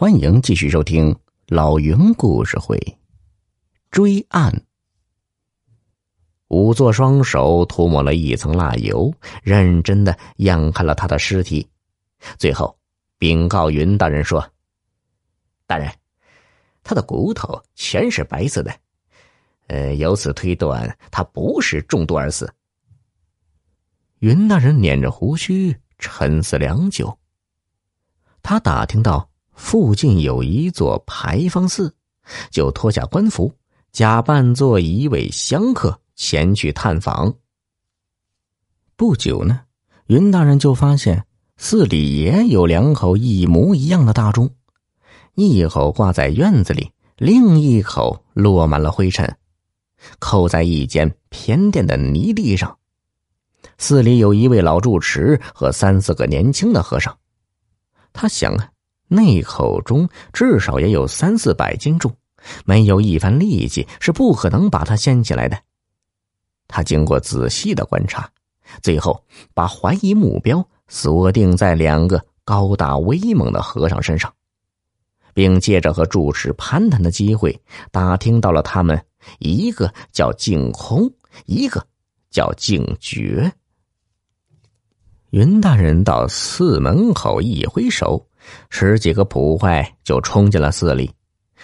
欢迎继续收听老云故事会。追案，仵作双手涂抹了一层蜡油，认真的验看了他的尸体，最后禀告云大人说：“大人，他的骨头全是白色的，呃，由此推断他不是中毒而死。”云大人捻着胡须，沉思良久，他打听到。附近有一座牌坊寺，就脱下官服，假扮做一位香客前去探访。不久呢，云大人就发现寺里也有两口一模一样的大钟，一口挂在院子里，另一口落满了灰尘，扣在一间偏殿的泥地上。寺里有一位老住持和三四个年轻的和尚，他想啊。那口钟至少也有三四百斤重，没有一番力气是不可能把它掀起来的。他经过仔细的观察，最后把怀疑目标锁定在两个高大威猛的和尚身上，并借着和住持攀谈的机会，打听到了他们一个叫净空，一个叫净觉。云大人到寺门口一挥手。十几个捕快就冲进了寺里，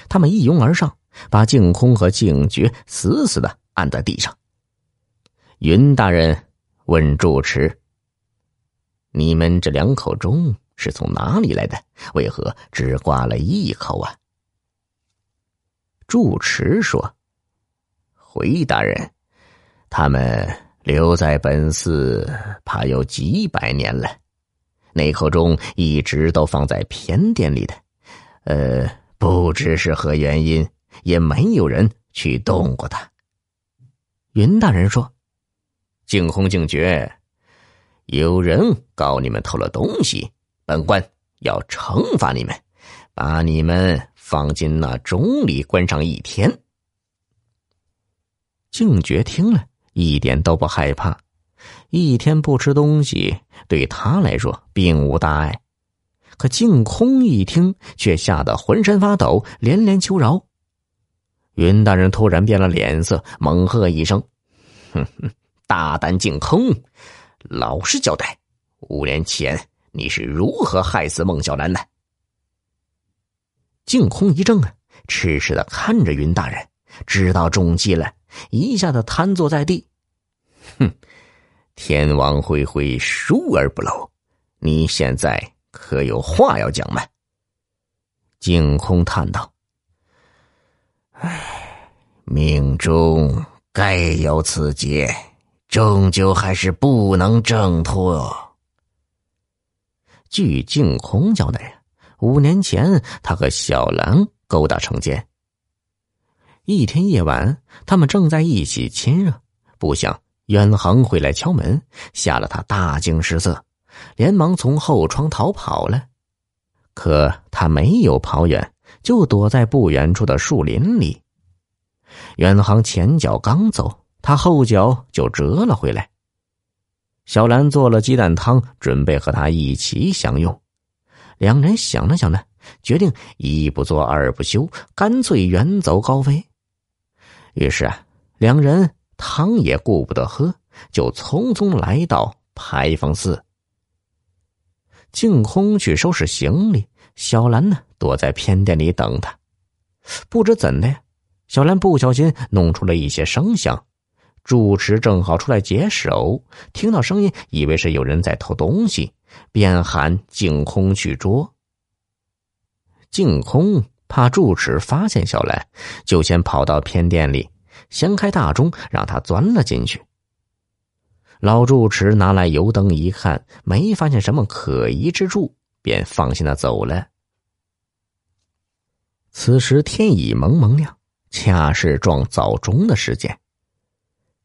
他们一拥而上，把净空和净觉死死的按在地上。云大人问住持：“你们这两口钟是从哪里来的？为何只挂了一口啊？”住持说：“回大人，他们留在本寺，怕有几百年了。”那口钟一直都放在偏殿里的，呃，不知是何原因，也没有人去动过它。云大人说：“净空净觉，有人告你们偷了东西，本官要惩罚你们，把你们放进那钟里关上一天。”净觉听了一点都不害怕。一天不吃东西，对他来说并无大碍。可净空一听，却吓得浑身发抖，连连求饶。云大人突然变了脸色，猛喝一声：“哼哼，大胆净空，老实交代，五年前你是如何害死孟小兰的？”净空一怔啊，痴痴的看着云大人，知道中计了，一下子瘫坐在地，哼。天网恢恢，疏而不漏。你现在可有话要讲吗？净空叹道：“唉，命中该有此劫，终究还是不能挣脱。”据净空交代，五年前他和小兰勾搭成奸。一天夜晚，他们正在一起亲热，不想。远航回来敲门，吓了他大惊失色，连忙从后窗逃跑了。可他没有跑远，就躲在不远处的树林里。远航前脚刚走，他后脚就折了回来。小兰做了鸡蛋汤，准备和他一起享用。两人想了想呢，决定一不做二不休，干脆远走高飞。于是啊，两人。汤也顾不得喝，就匆匆来到牌坊寺。净空去收拾行李，小兰呢躲在偏殿里等他。不知怎的，小兰不小心弄出了一些声响。住持正好出来解手，听到声音，以为是有人在偷东西，便喊净空去捉。净空怕住持发现小兰，就先跑到偏殿里。掀开大钟，让他钻了进去。老住持拿来油灯一看，没发现什么可疑之处，便放心的走了。此时天已蒙蒙亮，恰是撞早钟的时间。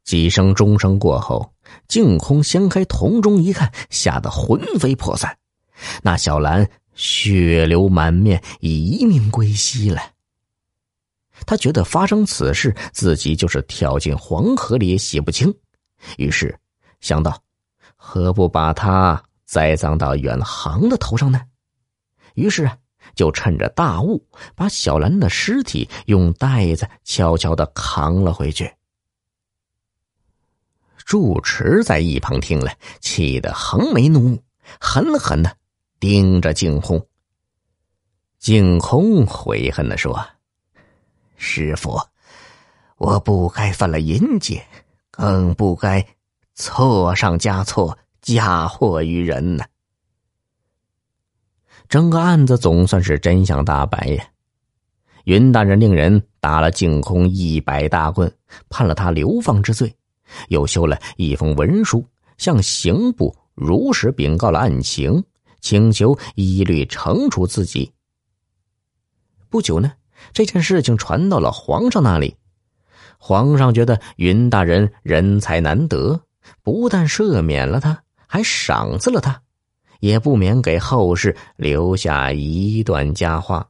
几声钟声过后，净空掀开铜钟一看，吓得魂飞魄散。那小兰血流满面，一命归西了。他觉得发生此事，自己就是跳进黄河里也洗不清，于是想到，何不把他栽赃到远航的头上呢？于是就趁着大雾，把小兰的尸体用袋子悄悄的扛了回去。住持在一旁听了，气得横眉怒目，狠狠的盯着净空。净空悔恨的说：“师傅，我不该犯了淫戒，更不该错上加错，嫁祸于人呢。”整个案子总算是真相大白呀！云大人令人打了净空一百大棍，判了他流放之罪，又修了一封文书，向刑部如实禀告了案情，请求一律惩处自己。不久呢，这件事情传到了皇上那里，皇上觉得云大人人才难得，不但赦免了他，还赏赐了他。也不免给后世留下一段佳话。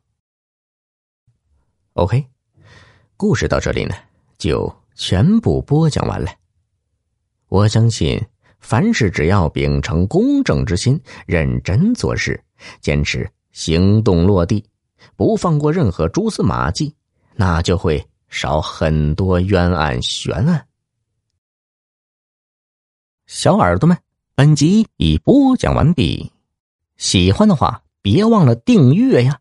OK，故事到这里呢，就全部播讲完了。我相信，凡事只要秉承公正之心，认真做事，坚持行动落地，不放过任何蛛丝马迹，那就会少很多冤案悬案。小耳朵们。本集已播讲完毕，喜欢的话别忘了订阅呀。